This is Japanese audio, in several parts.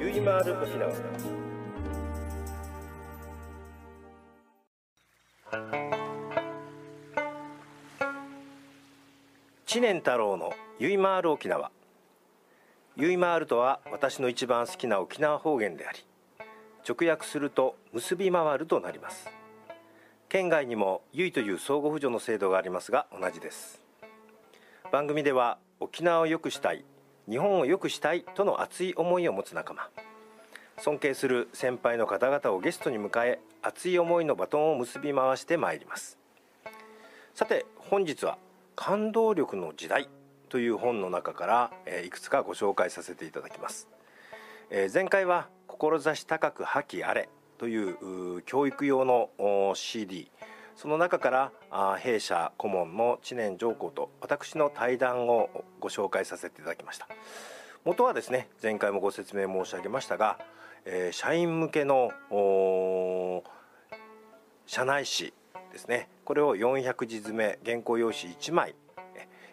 ゆいまる沖縄知念太郎のゆいまる沖縄。ゆいまるとは私の一番好きな沖縄方言であり直訳すると結び回るとなります。県外にもゆいという相互扶助の制度がありますが同じです。番組では沖縄を良くしたい日本を良くしたいとの熱い思いを持つ仲間。尊敬する先輩の方々をゲストに迎え熱い思いのバトンを結び回してまいります。さて本日は感動力の時代という本の中から、いくつかご紹介させていただきます、前回は志高く破棄あれという教育用の CD その中から弊社顧問の知念上皇と私の対談をご紹介させていただきました。元はですね前回もご説明申し上げましたが、えー、社員向けの社内誌ですね。これを400字詰め原稿用紙1枚、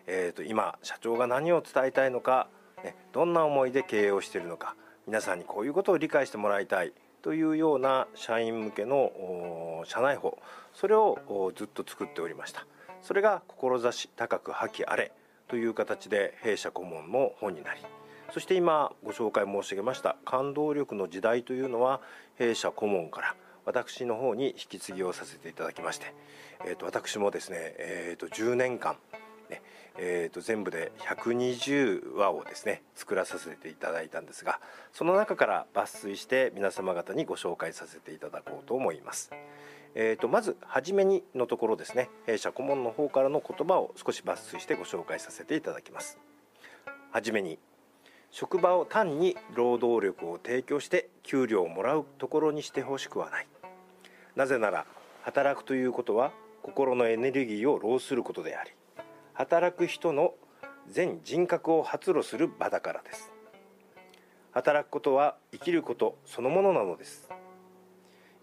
えーと、今社長が何を伝えたいのか、ね、どんな思いで経営をしているのか皆さんにこういうことを理解してもらいたい。というような社員向けの社内法それをずっと作っておりました。それが志高く破棄あれという形で弊社顧問の本になりそして今ご紹介申し上げました感動力の時代というのは弊社顧問から私の方に引き継ぎをさせていただきまして、えー、と私もですね、えー、と10年間ねえー、と全部で120話をですね作らさせていただいたんですがその中から抜粋して皆様方にご紹介させていただこうと思います。えー、とまず初めにのところですね弊社顧問の方からの言葉を少し抜粋してご紹介させていただきます。はじめに職場を単に労働力を提供して給料をもらうところにしてほしくはないなぜなら働くということは心のエネルギーを浪することであり働く人の全人格を発露する場だからです。働くことは生きることそのものなのです。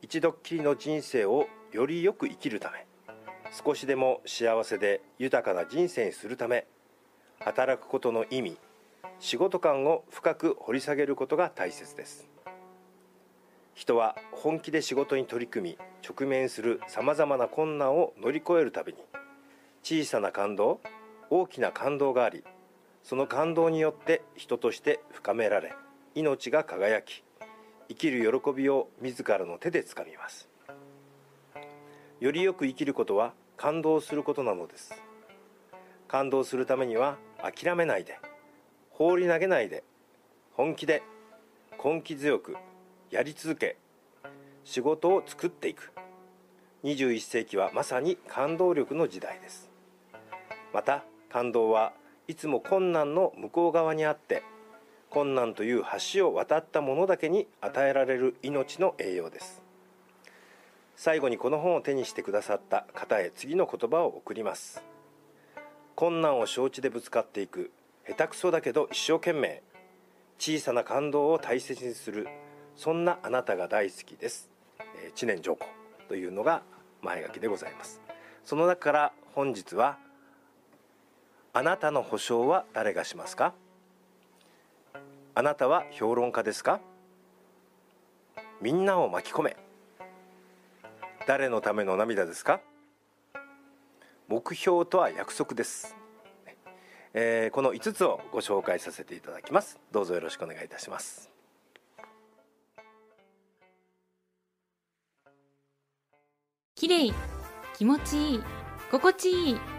一度っきりの人生をよりよく生きるため少しでも幸せで豊かな人生にするため働くことの意味仕事観を深く掘り下げることが大切です。人は本気で仕事に取り組み直面するさまざまな困難を乗り越えるたびに小さな感動大きな感動がありその感動によって人として深められ命が輝き生きる喜びを自らの手でつかみます。よりよく生きることは感動することなのです。感動するためには諦めないで放り投げないで本気で根気強くやり続け仕事を作っていく。21世紀はまさに感動力の時代です。また感動はいつも困難の向こう側にあって困難という橋を渡った者だけに与えられる命の栄養です。最後にこの本を手にしてくださった方へ次の言葉を送ります。困難を承知でぶつかっていく下手くそだけど一生懸命小さな感動を大切にするそんなあなたが大好きです、えー、知念上皇というのが前書きでございます。その中から本日はあなたの保証は誰がしますか？あなたは評論家ですか？みんなを巻き込め。誰のための涙ですか？目標とは約束です、えー、この5つをご紹介させていただきます。どうぞよろしくお願いいたします。綺麗気持ちいい心地いい。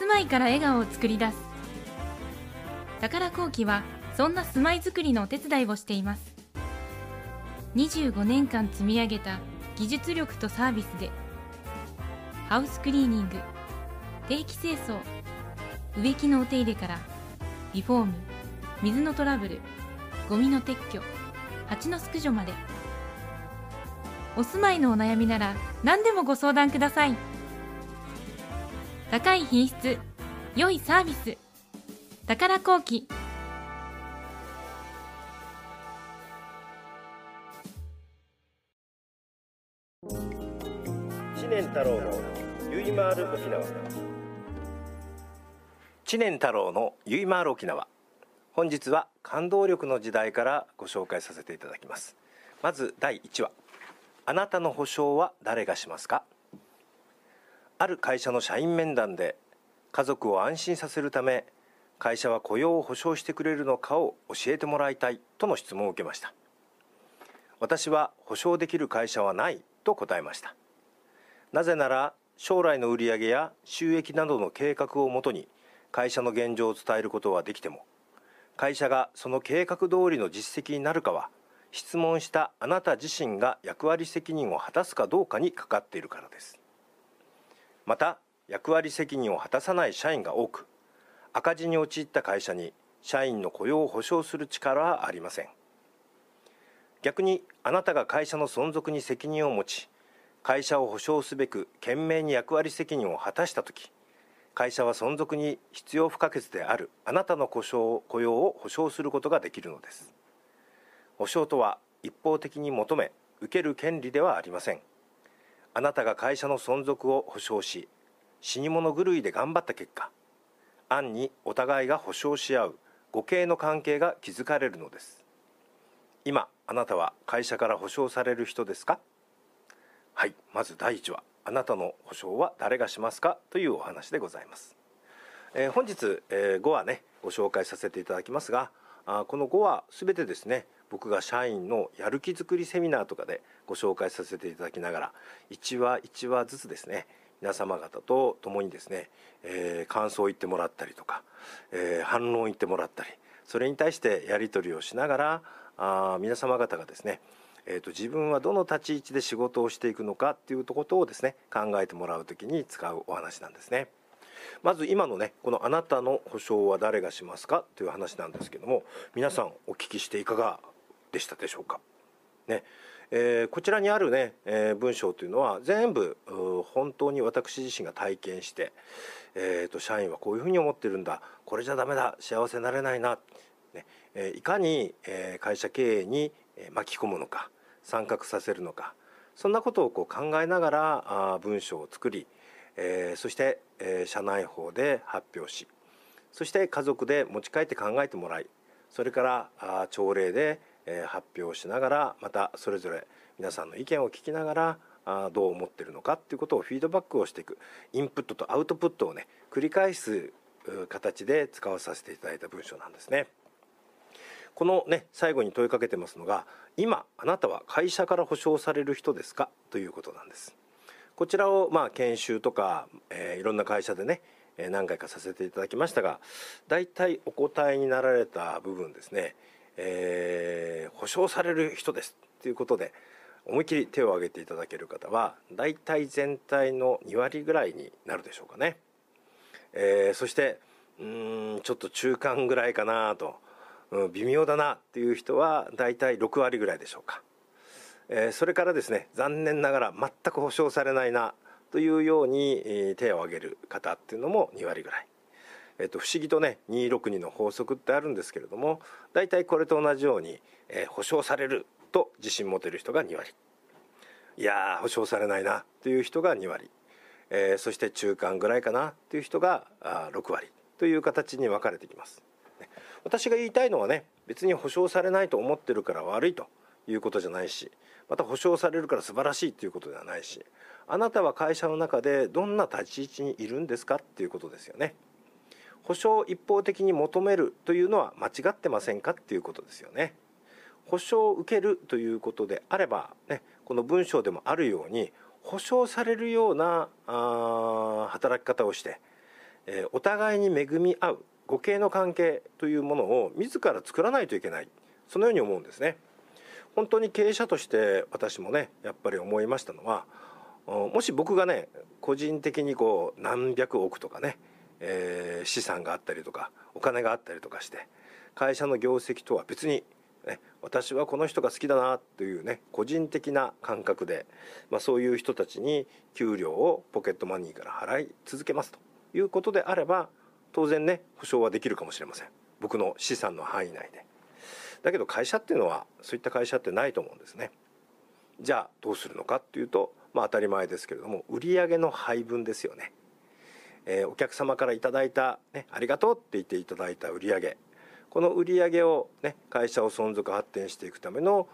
住まいから笑顔を作り出す。宝工機はそんな住まいづくりのお手伝いをしています。25年間積み上げた技術力とサービスでハウスクリーニング定期清掃植木のお手入れからリフォーム水のトラブルゴミの撤去蜂の駆除まで。お住まいのお悩みなら何でもご相談ください。高い品質良いサービス宝工機。知念太郎のゆいまーる沖縄。知念太郎のゆいまーる沖縄。本日は感動力の時代からご紹介させていただきます。まず第1話。あなたの保証は誰がしますか？ある会社の社員面談で家族を安心させるため会社は雇用を保証してくれるのかを教えてもらいたいとの質問を受けました。私は保証できる会社はないと答えました。なぜなら将来の売上や収益などの計画をもとに会社の現状を伝えることはできても会社がその計画通りの実績になるかは質問したあなた自身が役割責任を果たすかどうかにかかっているからです。また役割責任を果たさない社員が多く赤字に陥った会社に社員の雇用を保障する力はありません。逆にあなたが会社の存続に責任を持ち会社を保障すべく懸命に役割責任を果たした時会社は存続に必要不可欠であるあなたの雇用雇用を保障することができるのです。保障とは一方的に求め受ける権利ではありません。あなたが会社の存続を保障し死に物狂いで頑張った結果暗にお互いが保証し合う互恵の関係が築かれるのです。今あなたは会社から保証される人ですか？はいまず第一話あなたの保証は誰がしますか？というお話でございます、えー、本日、えー、5話ねご紹介させていただきますがあこの5話すべてですね僕が社員のやる気づくりセミナーとかでご紹介させていただきながら1話1話ずつですね皆様方と共にですね、えー、感想を言ってもらったりとか、えー、反論を言ってもらったりそれに対してやり取りをしながらあ皆様方がですねえーと、自分はどの立ち位置で仕事をしていくのかっていうことをですね考えてもらう時に使うお話なんですね。まず今のねこの「あなたの保証は誰がしますか?」という話なんですけども皆さんお聞きしていかがでしたでしょうか？ね。えー、こちらにあるね、えー、文章というのは全部本当に私自身が体験して、えーと、社員はこういうふうに思ってるんだ。これじゃダメだ。幸せになれないな、ね。えいかに、え会社経営に巻き込むのか。参画させるのか。そんなことをこう考えながらあ文章を作り、えー、そして、えー、社内法で発表しそして家族で持ち帰って考えてもらいそれからあ朝礼で、発表しながらまたそれぞれ皆さんの意見を聞きながらどう思ってるのかっていうことをフィードバックをしていく。インプットとアウトプットをね繰り返す形で使わさせていただいた文章なんですね。このね最後に問いかけてますのが今あなたは会社から保証される人ですか？ということなんです。こちらをまあ研修とか、えー、いろんな会社でね何回かさせていただきましたが大体お答えになられた部分ですね、えー、保証される人です。ということで思いっきり手を挙げていただける方は大体全体の2割ぐらいになるでしょうかね、えー、そしてうんちょっと中間ぐらいかなと。うん、微妙だなっていう人は大体6割ぐらいでしょうか、えー、それからですね残念ながら全く保証されないなというように、えー、手を挙げる方っていうのも2割ぐらい、えーと、不思議とね262の法則ってあるんですけれども大体これと同じように、えー、保証されると自信持てる人が2割。いや保証されないなという人が2割、えー、そして中間ぐらいかなという人があ6割。という形に分かれてきます。私が言いたいのはね別に保証されないと思ってるから悪いということじゃないしまた保証されるから素晴らしいということではないしあなたは会社の中でどんな立ち位置にいるんですか？っていうことですよね。保証を一方的に求めるというのは間違ってませんかっていうことですよね。保証を受けるということであれば、ね、この文章でもあるように保証されるようなあ働き方をして、えー、お互いに恵み合う互恵の関係というものを自ら作らないといけないそのように思うんですね。本当に経営者として私もねやっぱり思いましたのはもし僕がね個人的にこう何百億とかね、えー、資産があったりとかお金があったりとかして会社の業績とは別にね、私はこの人が好きだなというね個人的な感覚で、まあ、そういう人たちに給料をポケットマニーから払い続けますということであれば当然ね保証はできるかもしれません。僕の資産の範囲内で。だけど会社っていうのはそういった会社ってないと思うんですね。じゃあどうするのかっていうと、まあ、当たり前ですけれども売上の配分ですよね、えー、お客様からいただいた、ね、ありがとうって言っていただいた売り上げ。この売り上げを、ね、会社を存続発展していくための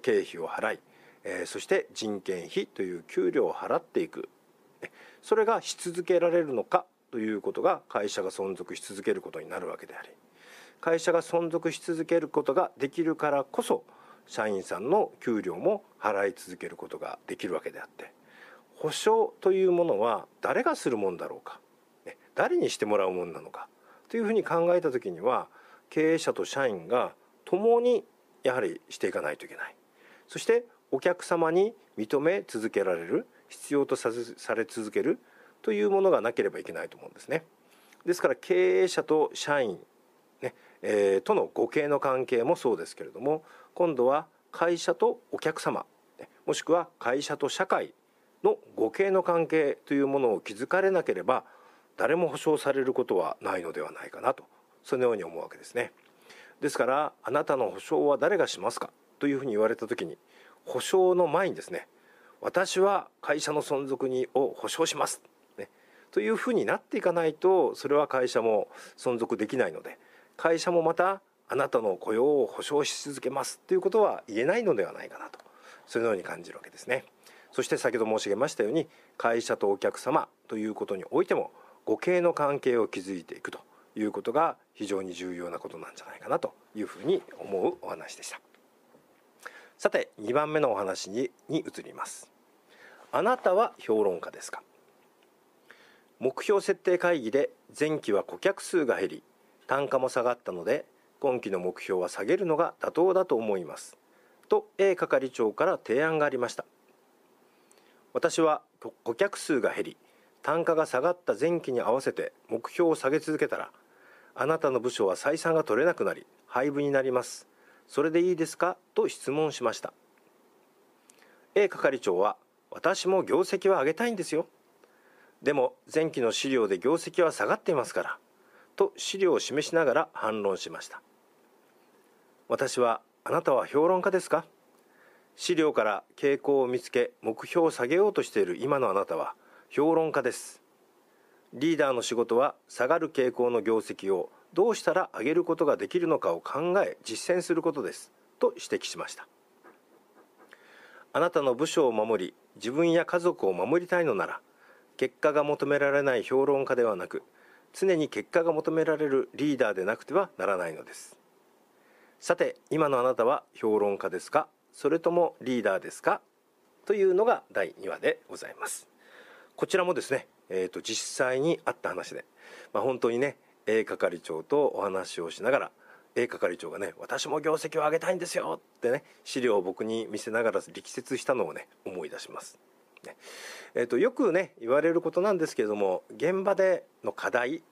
経費を払い、えー、そして人件費という給料を払っていく。それがし続けられるのかということが会社が存続し続けることになるわけであり会社が存続し続けることができるからこそ社員さんの給料も払い続けることができるわけであって保証というものは誰がするもんだろうか。誰にしてもらうもんなのか。というふうに考えた時には経営者と社員が共にやはりしていかないといけない。そしてお客様に認め続けられる必要とされ続けるというものがなければいけないと思うんですね。ですから経営者と社員、ねえー、との互恵の関係もそうですけれども今度は会社とお客様もしくは会社と社会互恵の関係というものを築かれなければ誰も保証されることはないのではないかなとそのように思うわけですね。ですからあなたの保証は誰がしますか？というふうに言われた時に保証の前にですね私は会社の存続にを保証します、ね、というふうになっていかないとそれは会社も存続できないので会社もまたあなたの雇用を保証し続けます。ということは言えないのではないかなとそのように感じるわけですね。そして先ほど申し上げましたように会社とお客様ということにおいても互恵の関係を築いていくということが非常に重要なことなんじゃないかなというふうに思うお話でした。さて2番目のお話にに移ります。あなたは評論家ですか？目標設定会議で前期は顧客数が減り単価も下がったので今期の目標は下げるのが妥当だと思います。と A 係長から提案がありました。私は顧客数が減り単価が下がった前期に合わせて目標を下げ続けたらあなたの部署は採算が取れなくなり廃部になります。それでいいですか？と質問しました。A 係長は私も業績は上げたいんですよ。でも前期の資料で業績は下がっていますからと資料を示しながら反論しました。私はあなたは評論家ですか？資料から傾向を見つけ目標を下げようとしている今のあなたは評論家です。リーダーの仕事は下がる傾向の業績をどうしたら上げることができるのかを考え実践することです。と指摘しました。あなたの部署を守り自分や家族を守りたいのなら結果が求められない評論家ではなく常に結果が求められるリーダーでなくてはならないのです。さて今のあなたは評論家ですか？それともリーダーですか？というのが第2話でございますこちらもですねえーと、実際にあった話で、まあ、本当にね A 係長とお話をしながら A 係長がね私も業績を上げたいんですよってね資料を僕に見せながら力説したのをね思い出します。ねえーと、よくね言われることなんですけれども現場での課題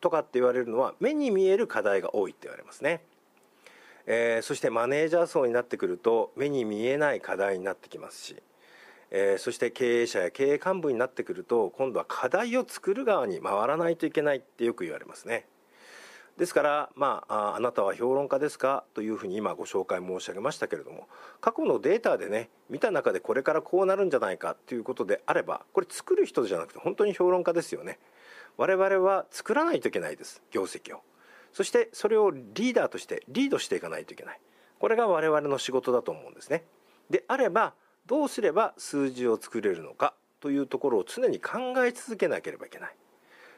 とかって言われるのは目に見える課題が多いって言われますね。えー、そしてマネージャー層になってくると目に見えない課題になってきますしえー、そして経営者や経営幹部になってくると今度は課題を作る側に回らないといけないってよく言われますね。ですから、まあ、あなたは評論家ですか？というふうに今ご紹介申し上げましたけれども過去のデータでね見た中でこれからこうなるんじゃないかということであればこれ作る人じゃなくて本当に評論家ですよね。我々は作らないといけないです業績を。そしてそれをリーダーとしてリードしていかないといけない。これが我々の仕事だと思うんですね。であればどうすれば数字を作れるのかというところを常に考え続けなければいけない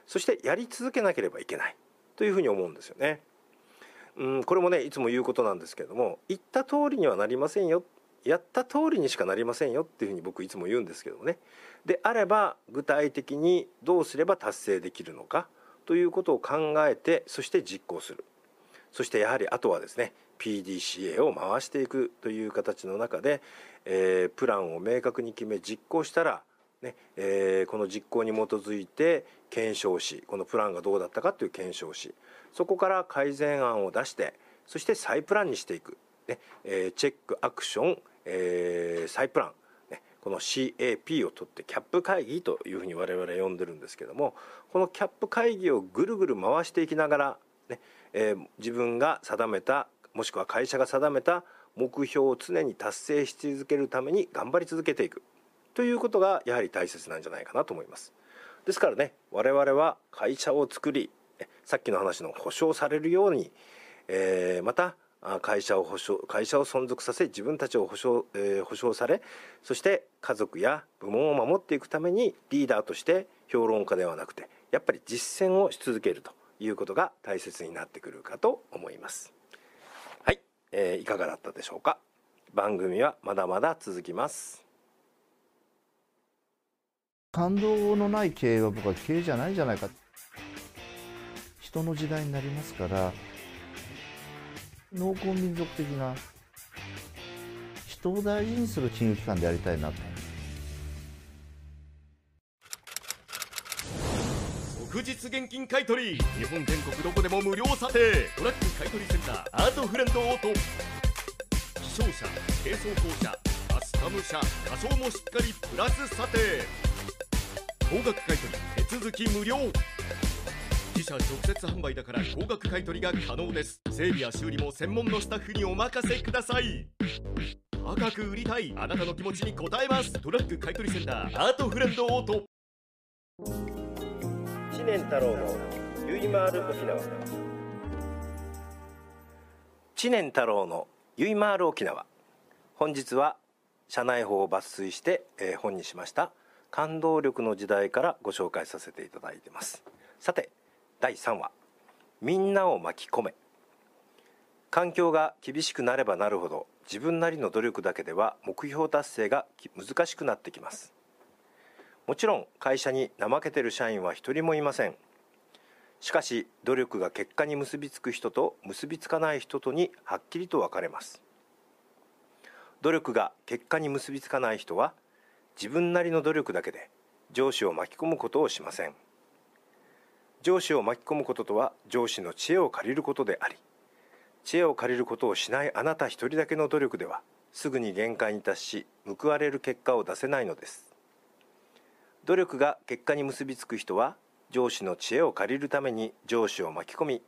そしてやり続けなければいけないというふうに思うんですよね。うんこれもねいつも言うことなんですけども言った通りにはなりませんよやった通りにしかなりませんよっていうふうに僕いつも言うんですけどもねであれば具体的にどうすれば達成できるのかということを考えてそして実行する。そしてやはりあとはですね PDCA を回していくという形の中で、えー、プランを明確に決め実行したら、ねえー、この実行に基づいて検証しこのプランがどうだったかという検証しそこから改善案を出してそして再プランにしていく。ねえー、チェックアクション、えー、サイプラン、この CAP を取ってキャップ会議というふうに我々呼んでるんですけどもこのキャップ会議をぐるぐる回していきながら、ねえー、自分が定めたもしくは会社が定めた目標を常に達成し続けるために頑張り続けていく。ということがやはり大切なんじゃないかなと思います。ですからね我々は会社を作りさっきの話の保証されるように、えー、また会社を保証会社を存続させ自分たちを保証,、えー、保証されそして家族や部門を守っていくためにリーダーとして評論家ではなくてやっぱり実践をし続けるということが大切になってくるかと思います。はい、えー、いかがだったでしょうか？番組はまだまだ続きます。感動のない経営は僕は経営じゃないじゃないか。人の時代になりますから農耕民族的な。人を大事にする金融機関でありたいなと。即日現金買取日本全国どこでも無料査定。トラック買取センター。アートフレンドオート。気象車軽装校車カスタム車仮装もしっかりプラス査定。高額買取手続き無料。自社直接販売だから高額買取が可能です。整備や修理も専門のスタッフにお任せください。高く売りたいあなたの気持ちに応えます。トラック買取センターアートフレンドオート。知念太郎のゆいまーる沖縄。知念太郎のゆいまーる沖縄。本日は社内法を抜粋して、えー、本にしました。感動力の時代からご紹介させていただいてます。さて第3話。みんなを巻き込め。環境が厳しくなればなるほど自分なりの努力だけでは目標達成が難しくなってきます。もちろん会社に怠けてる社員は一人もいません。しかし努力が結果に結びつく人と結びつかない人とにはっきりと分かれます。努力が結果に結びつかない人は自分なりの努力だけで上司を巻き込むことをしません。上司を巻き込むこととは上司の知恵を借りることであり知恵を借りることをしないあなた一人だけの努力ではすぐに限界に達し報われる結果を出せないのです。努力が結果に結びつく人は上司の知恵を借りるために上司を巻き込み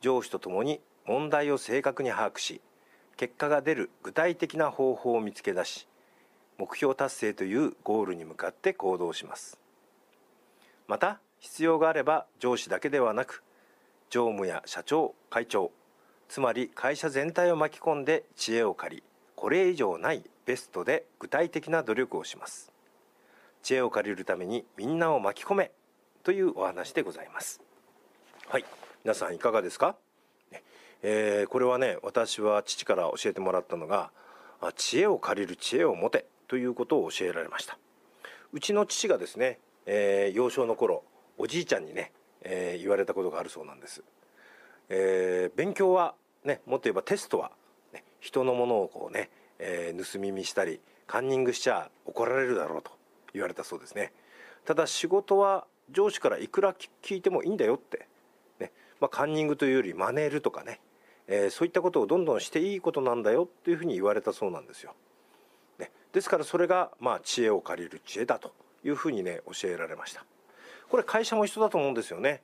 上司とともに問題を正確に把握し結果が出る具体的な方法を見つけ出し目標達成というゴールに向かって行動します。また必要があれば上司だけではなく常務や社長会長つまり会社全体を巻き込んで知恵を借りこれ以上ないベストで具体的な努力をします。知恵を借りるためにみんなを巻き込めというお話でございます。はい。皆さんいかがですか、えー、これはね私は父から教えてもらったのが知恵を借りる知恵を持てということを教えられました。うちの父がですね、えー、幼少の頃おじいちゃんにね、えー、言われたことがあるそうなんです、えー、勉強はねもっと言えばテストは、ね、人のものをこうね、えー、盗み見したりカンニングしちゃ怒られるだろうと言われたそうですね。ただ仕事は上司からいくら聞いてもいいんだよって、ねまあ、カンニングというより真似るとかね、えー、そういったことをどんどんしていいことなんだよっていうふうに言われたそうなんですよ、ね、ですからそれがまあ知恵を借りる知恵だというふうにね教えられました。これ会社も一緒だと思うんですよね。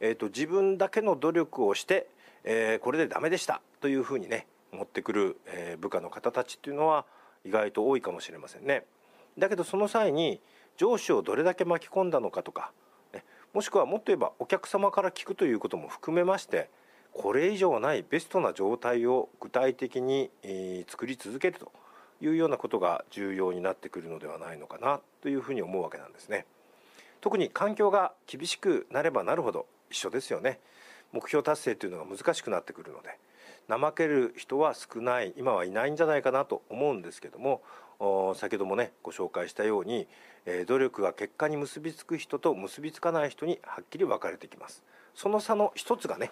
えーと、自分だけの努力をして、えー、これでダメでしたというふうにね持ってくる、えー、部下の方たちっていうのは意外と多いかもしれませんね。だけどその際に上司をどれだけ巻き込んだのかとか、ね、もしくはもっと言えばお客様から聞くということも含めましてこれ以上ないベストな状態を具体的に、えー、作り続けるというようなことが重要になってくるのではないのかなというふうに思うわけなんですね。特に環境が厳しくなればなるほど一緒ですよね。目標達成というのが難しくなってくるので怠ける人は少ない今はいないんじゃないかなと思うんですけども先ほどもねご紹介したように、えー、努力が結果に結びつく人と結びつかない人にはっきり分かれてきます。その差の一つがね、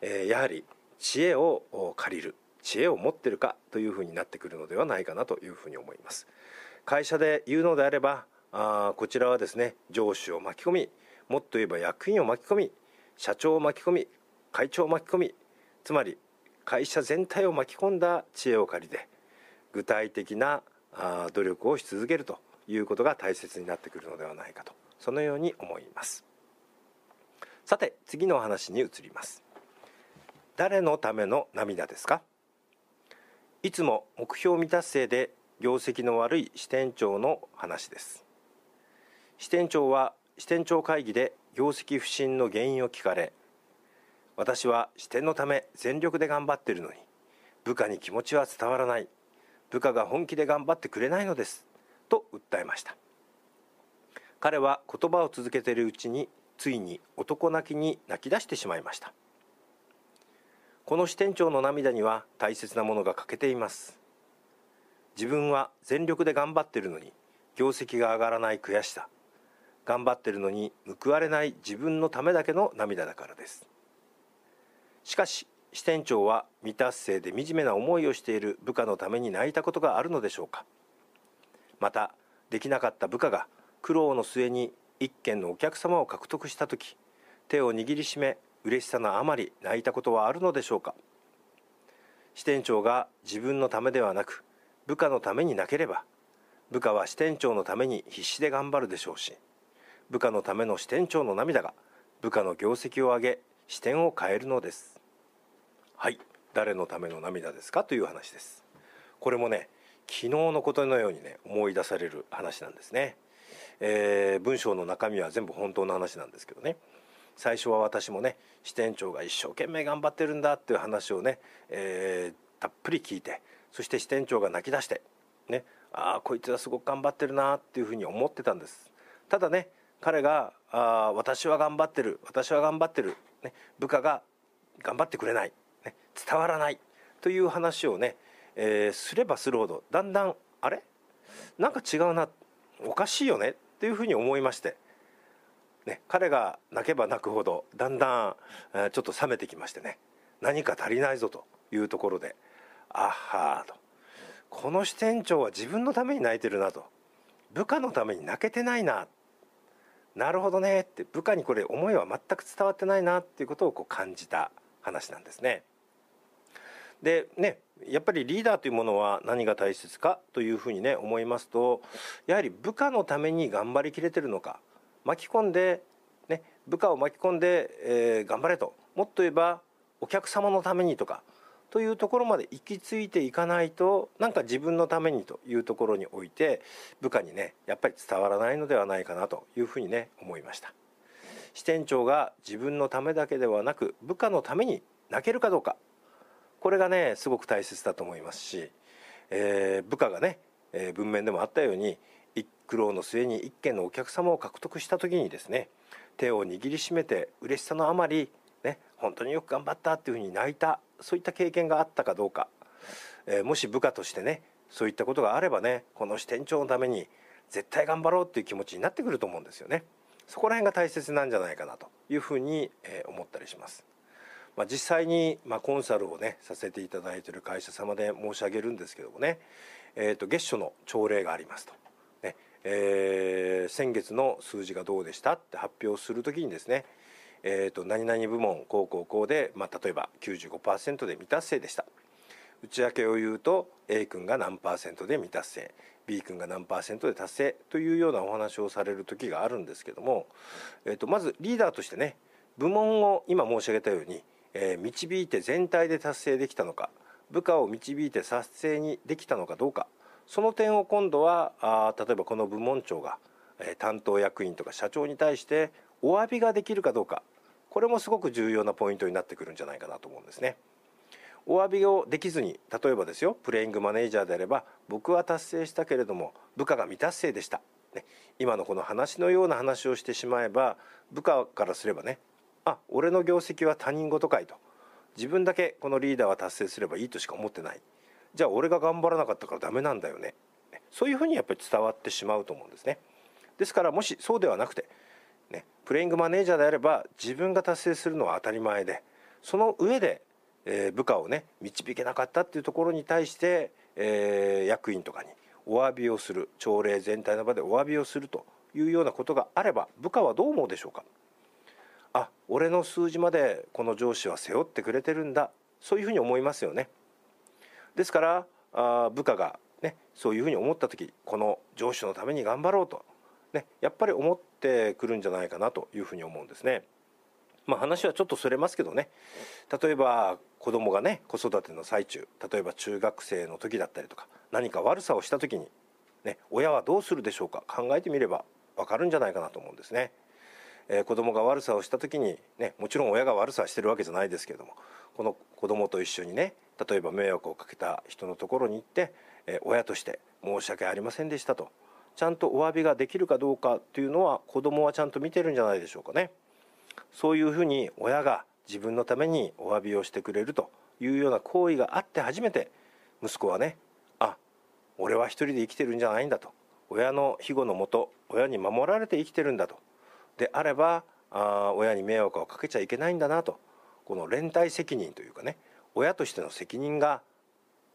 えー、やはり知恵を借りる知恵を持ってるかというふうになってくるのではないかなというふうに思います。会社で言うのであればあこちらはですね上司を巻き込みもっと言えば役員を巻き込み社長を巻き込み会長を巻き込みつまり会社全体を巻き込んだ知恵を借りて具体的な努力をし続けるということが大切になってくるのではないかとそのように思います。さて次の話に移ります。誰のための涙ですか？いつも目標未達成で業績の悪い支店長の話です。支店長は支店長会議で業績不振の原因を聞かれ私は支店のため全力で頑張っているのに部下に気持ちは伝わらない部下が本気で頑張ってくれないのですと訴えました。彼は言葉を続けているうちについに男泣きに泣き出してしまいました。この支店長の涙には大切なものが欠けています。自分は全力で頑張っているのに業績が上がらない悔しさ頑張ってるのに報われない自分のためだけの涙だからです。しかし支店長は未達成で惨めな思いをしている部下のために泣いたことがあるのでしょうか。またできなかった部下が苦労の末に一軒のお客様を獲得した時手を握りしめ嬉しさのあまり泣いたことはあるのでしょうか。支店長が自分のためではなく部下のために泣ければ部下は支店長のために必死で頑張るでしょうし部下のための支店長の涙が部下の業績を上げ視点を変えるのです。はい誰のための涙ですかという話です。これもね昨日のことのようにね思い出される話なんですね、えー、文章の中身は全部本当の話なんですけどね。最初は私もね支店長が一生懸命頑張ってるんだっていう話をね、えー、たっぷり聞いてそして支店長が泣き出してねああこいつはすごく頑張ってるなっていうふうに思ってたんです。ただね彼があ私は頑張ってる私は頑張ってる、ね、部下が頑張ってくれないね伝わらないという話をね、えー、すればするほどだんだんあれ？なんか違うなおかしいよねっていうふうに思いまして、ね、彼が泣けば泣くほどだんだん、えー、ちょっと冷めてきましてね何か足りないぞというところであはーと。この支店長は自分のために泣いてるなと。部下のために泣けてないななるほどねって部下にこれ思いは全く伝わってないなっていうことをこう感じた話なんですね。でねやっぱりリーダーというものは何が大切かというふうにね思いますとやはり部下のために頑張りきれてるのか巻き込んで、ね、部下を巻き込んで、えー、頑張れともっと言えばお客様のためにとかというところまで行き着いていかないとなんか自分のためにというところにおいて部下にねやっぱり伝わらないのではないかなというふうにね思いました。支店長が自分のためだけではなく部下のために泣けるかどうか。これがねすごく大切だと思いますし、えー、部下がね、えー、文面でもあったように一苦労の末に一件のお客様を獲得した時にですね手を握りしめて嬉しさのあまり、ね、本当によく頑張ったっていうふうに泣いたそういった経験があったかどうか、えー、もし部下としてねそういったことがあればねこの支店長のために絶対頑張ろうっていう気持ちになってくると思うんですよね。そこら辺が大切なんじゃないかなというふうに、え思ったりします。まあ、実際に、まあ、コンサルをねさせていただいている会社様で申し上げるんですけどもね、えー、と月初の朝礼がありますと。ねえー、先月の数字がどうでしたって発表するときにですね、えー、と何々部門こうこうこうで、まあ、例えば95%で未達成でした。内訳を言うと A 君が何パーセントで未達成 B 君が何パーセントで達成というようなお話をされる時があるんですけども、えー、とまずリーダーとしてね部門を今申し上げたようにえー、導いて全体で達成できたのか部下を導いて達成にできたのかどうかその点を今度はあ例えばこの部門長が、担当役員とか社長に対してお詫びができるかどうかこれもすごく重要なポイントになってくるんじゃないかなと思うんですね。お詫びをできずに例えばですよプレイングマネージャーであれば僕は達成したけれども部下が未達成でした、ね、今のこの話のような話をしてしまえば部下からすればねあ俺の業績は他人事かいと。自分だけこのリーダーは達成すればいいとしか思ってない。じゃあ俺が頑張らなかったからダメなんだよね。そういうふうにやっぱり伝わってしまうと思うんですね。ですからもしそうではなくて、ね、プレイングマネージャーであれば自分が達成するのは当たり前でその上で、えー、部下をね導けなかったっていうところに対して、えー、役員とかにお詫びをする朝礼全体の場でお詫びをするというようなことがあれば部下はどう思うでしょうか。あ俺の数字までこの上司は背負ってくれてるんだそういうふうに思いますよね。ですからあ部下がねそういうふうに思った時この上司のために頑張ろうとねやっぱり思ってくるんじゃないかなというふうに思うんですね。まあ、話はちょっとそれますけどね例えば子供がね子育ての最中例えば中学生の時だったりとか何か悪さをした時に、ね、親はどうするでしょうか考えてみれば分かるんじゃないかなと思うんですね。えー、子供が悪さをした時に、ね、もちろん親が悪さしてるわけじゃないですけれどもこの子供と一緒にね例えば迷惑をかけた人のところに行って、えー、親として申し訳ありませんでしたとちゃんとお詫びができるかどうかというのは子供はちゃんと見てるんじゃないでしょうかね。そういうふうに親が自分のためにお詫びをしてくれるというような行為があって初めて息子はねあ俺は一人で生きてるんじゃないんだと。親の庇護のもと親に守られて生きてるんだと。であればあ親に迷惑をかけちゃいけないんだなと。この連帯責任というかね親としての責任が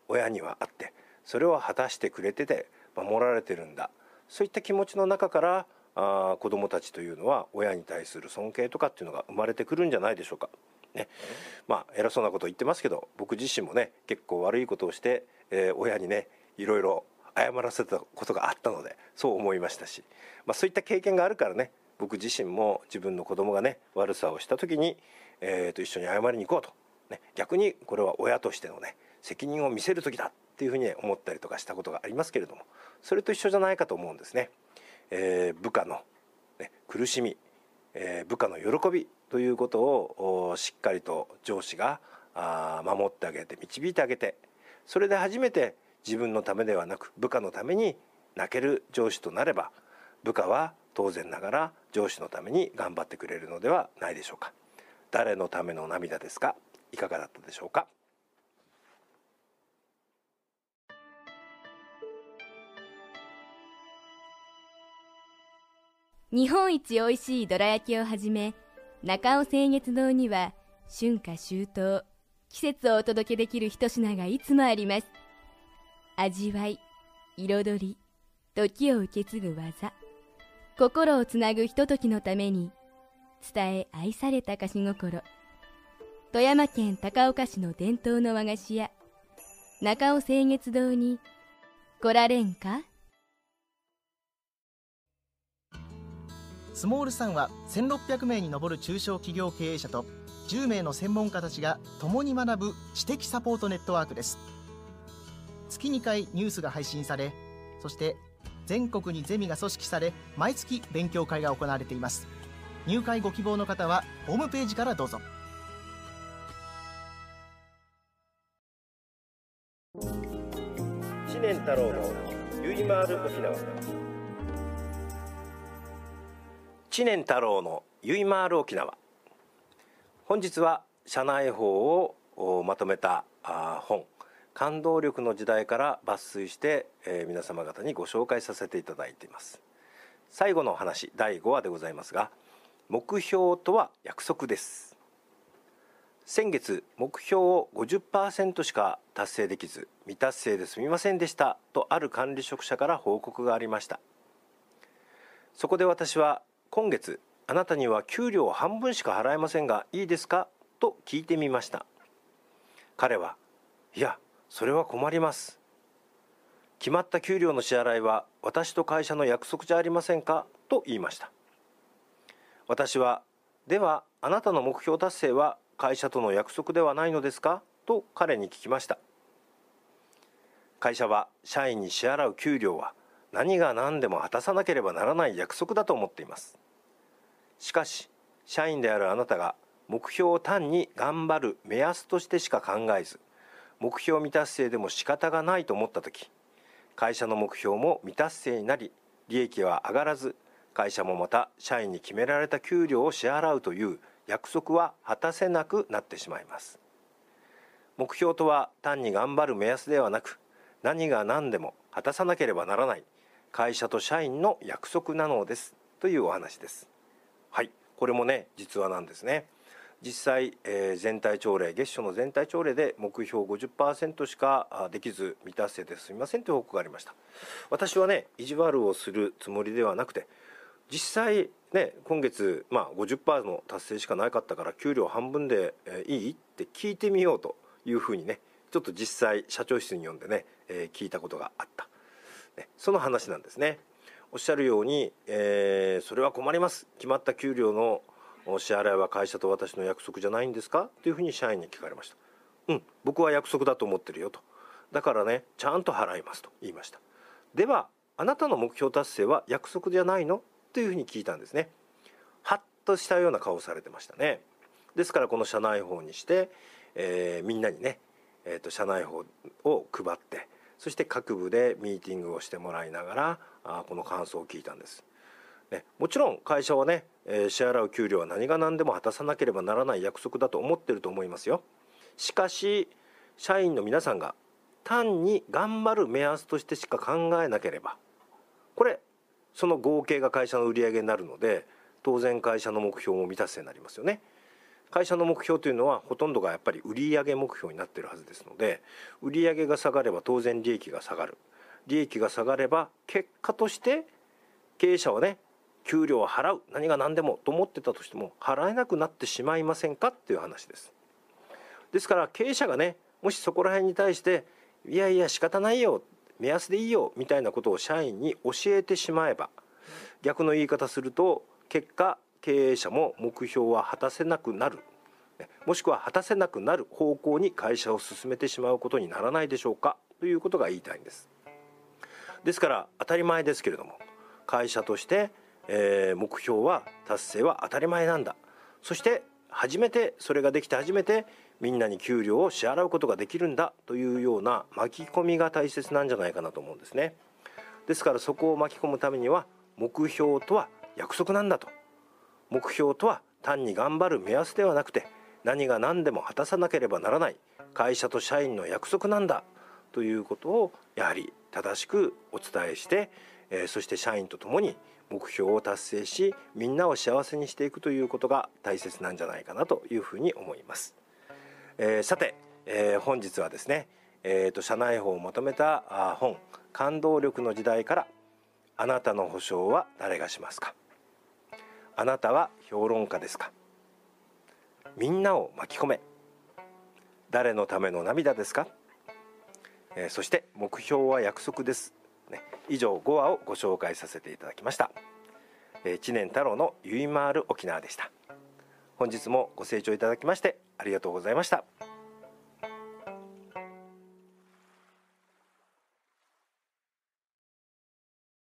親にはあってそれを果たしてくれてて守られてるんだ。そういった気持ちの中からあ子どもたちというのは親に対する尊敬とかっていうのが生まれてくるんじゃないでしょうか。ね、まあ偉そうなこと言ってますけど僕自身もね結構悪いことをして、えー、親にねいろいろ謝らせたことがあったのでそう思いましたし、まあ、そういった経験があるからね僕自身も自分の子供がね悪さをした時に、えー、と一緒に謝りに行こうと、ね、逆にこれは親としてのね責任を見せる時だ。っていうふうに思ったりとかしたことがありますけれどもそれと一緒じゃないかと思うんですね。えー、部下の、ね、苦しみ、えー、部下の喜びということをしっかりと上司があ守ってあげて導いてあげてそれで初めて自分のためではなく部下のために泣ける上司となれば部下は当然ながら上司のために頑張ってくれるのではないでしょうか。誰のための涙ですか？いかがだったでしょうか？日本一おいしいどら焼きをはじめ中尾清月堂には春夏秋冬季節をお届けできる一品がいつもあります。味わい彩り時を受け継ぐ技心をつなぐひとときのために伝え愛された菓子心。富山県高岡市の伝統の和菓子屋中尾清月堂に来られんか？スモールさんは1600名に上る中小企業経営者と10名の専門家たちが共に学ぶ知的サポートネットワークです。月2回ニュースが配信されそして全国にゼミが組織され毎月勉強会が行われています。入会ご希望の方はホームページからどうぞ。知念太郎のゆいまーる沖縄知念太郎のゆいまーる沖縄。本日は社内法をまとめた本。感動力の時代から抜粋して、皆様方にご紹介させていただいています。最後の話第5話でございますが目標とは約束です。先月目標を50%しか達成できず未達成ですみませんでしたとある管理職者から報告がありました。そこで私は今月あなたには給料半分しか払えませんがいいですか？と聞いてみました。彼はいやそれは困ります。決まった給料の支払いは私と会社の約束じゃありませんか？と言いました。私はではあなたの目標達成は会社との約束ではないのですか？と彼に聞きました。会社は社員に支払う給料は何が何でも果たさなければならない約束だと思っています。しかし社員であるあなたが目標を単に頑張る目安としてしか考えず目標未達成でも仕方がないと思った時会社の目標も未達成になり利益は上がらず会社もまた社員に決められた給料を支払うという約束は果たせなくなってしまいます。目標とは単に頑張る目安ではなく何が何でも果たさなければならない会社と社員の約束なのです。というお話です。これもね実話なんですね。実際、えー、全体朝礼月初の全体朝礼で目標50%しかできず未達成ですみませんという報告がありました。私はね意地悪をするつもりではなくて実際ね今月、まあ50、50%の達成しかなかったから給料半分で、えー、いいって聞いてみようというふうにねちょっと実際社長室に呼んでね、えー、聞いたことがあった、ね、その話なんですね。おっしゃるように、えー、それは困ります。決まった給料の支払いは会社と私の約束じゃないんですか？というふうに社員に聞かれました。うん僕は約束だと思ってるよと。だからねちゃんと払いますと言いました。ではあなたの目標達成は約束じゃないの？というふうに聞いたんですね。ハッとしたような顔をされてましたね。ですからこの社内法にして、えー、みんなにね、えーと、社内法を配ってそして各部でミーティングをしてもらいながらあこの感想を聞いたんです、ね、もちろん会社はね、えー、支払う給料は何が何でも果たさなければならない約束だと思ってると思いますよ。しかし社員の皆さんが単に頑張る目安としてしか考えなければこれその合計が会社の売上になるので当然会社の目標も満たせになりますよね。会社の目標というのはほとんどがやっぱり売上目標になっているはずですので売上が下がれば当然利益が下がる。利益が下がれば結果として経営者はね給料を払う。何が何でもと思ってたとしても払えなくなってしまいませんかっていう話です。ですから経営者がねもしそこら辺に対していやいや仕方ないよ。目安でいいよ。みたいなことを社員に教えてしまえば逆の言い方すると結果経営者も目標は果たせなくなる。もしくは果たせなくなる方向に会社を進めてしまうことにならないでしょうか。ということが言いたいんです。ですから当たり前ですけれども会社として、えー、目標は達成は当たり前なんだ。そして初めてそれができて初めてみんなに給料を支払うことができるんだ。というような巻き込みが大切なんじゃないかなと思うんですね。ですからそこを巻き込むためには目標とは約束なんだと。目標とは単に頑張る目安ではなくて何が何でも果たさなければならない会社と社員の約束なんだということをやはり正しくお伝えして、えー、そして社員と共に目標を達成しみんなを幸せにしていくということが大切なんじゃないかなというふうに思います。えー、さて、えー、本日はですね、えーと、社内法をまとめた本「感動力の時代からあなたの保証は誰がしますか?」あなたは評論家ですか？みんなを巻き込め。誰のための涙ですか、えー、そして目標は約束です、ね、以上5話をご紹介させていただきました、えー、知念太郎のゆいまーる沖縄でした。本日もご清聴いただきましてありがとうございました。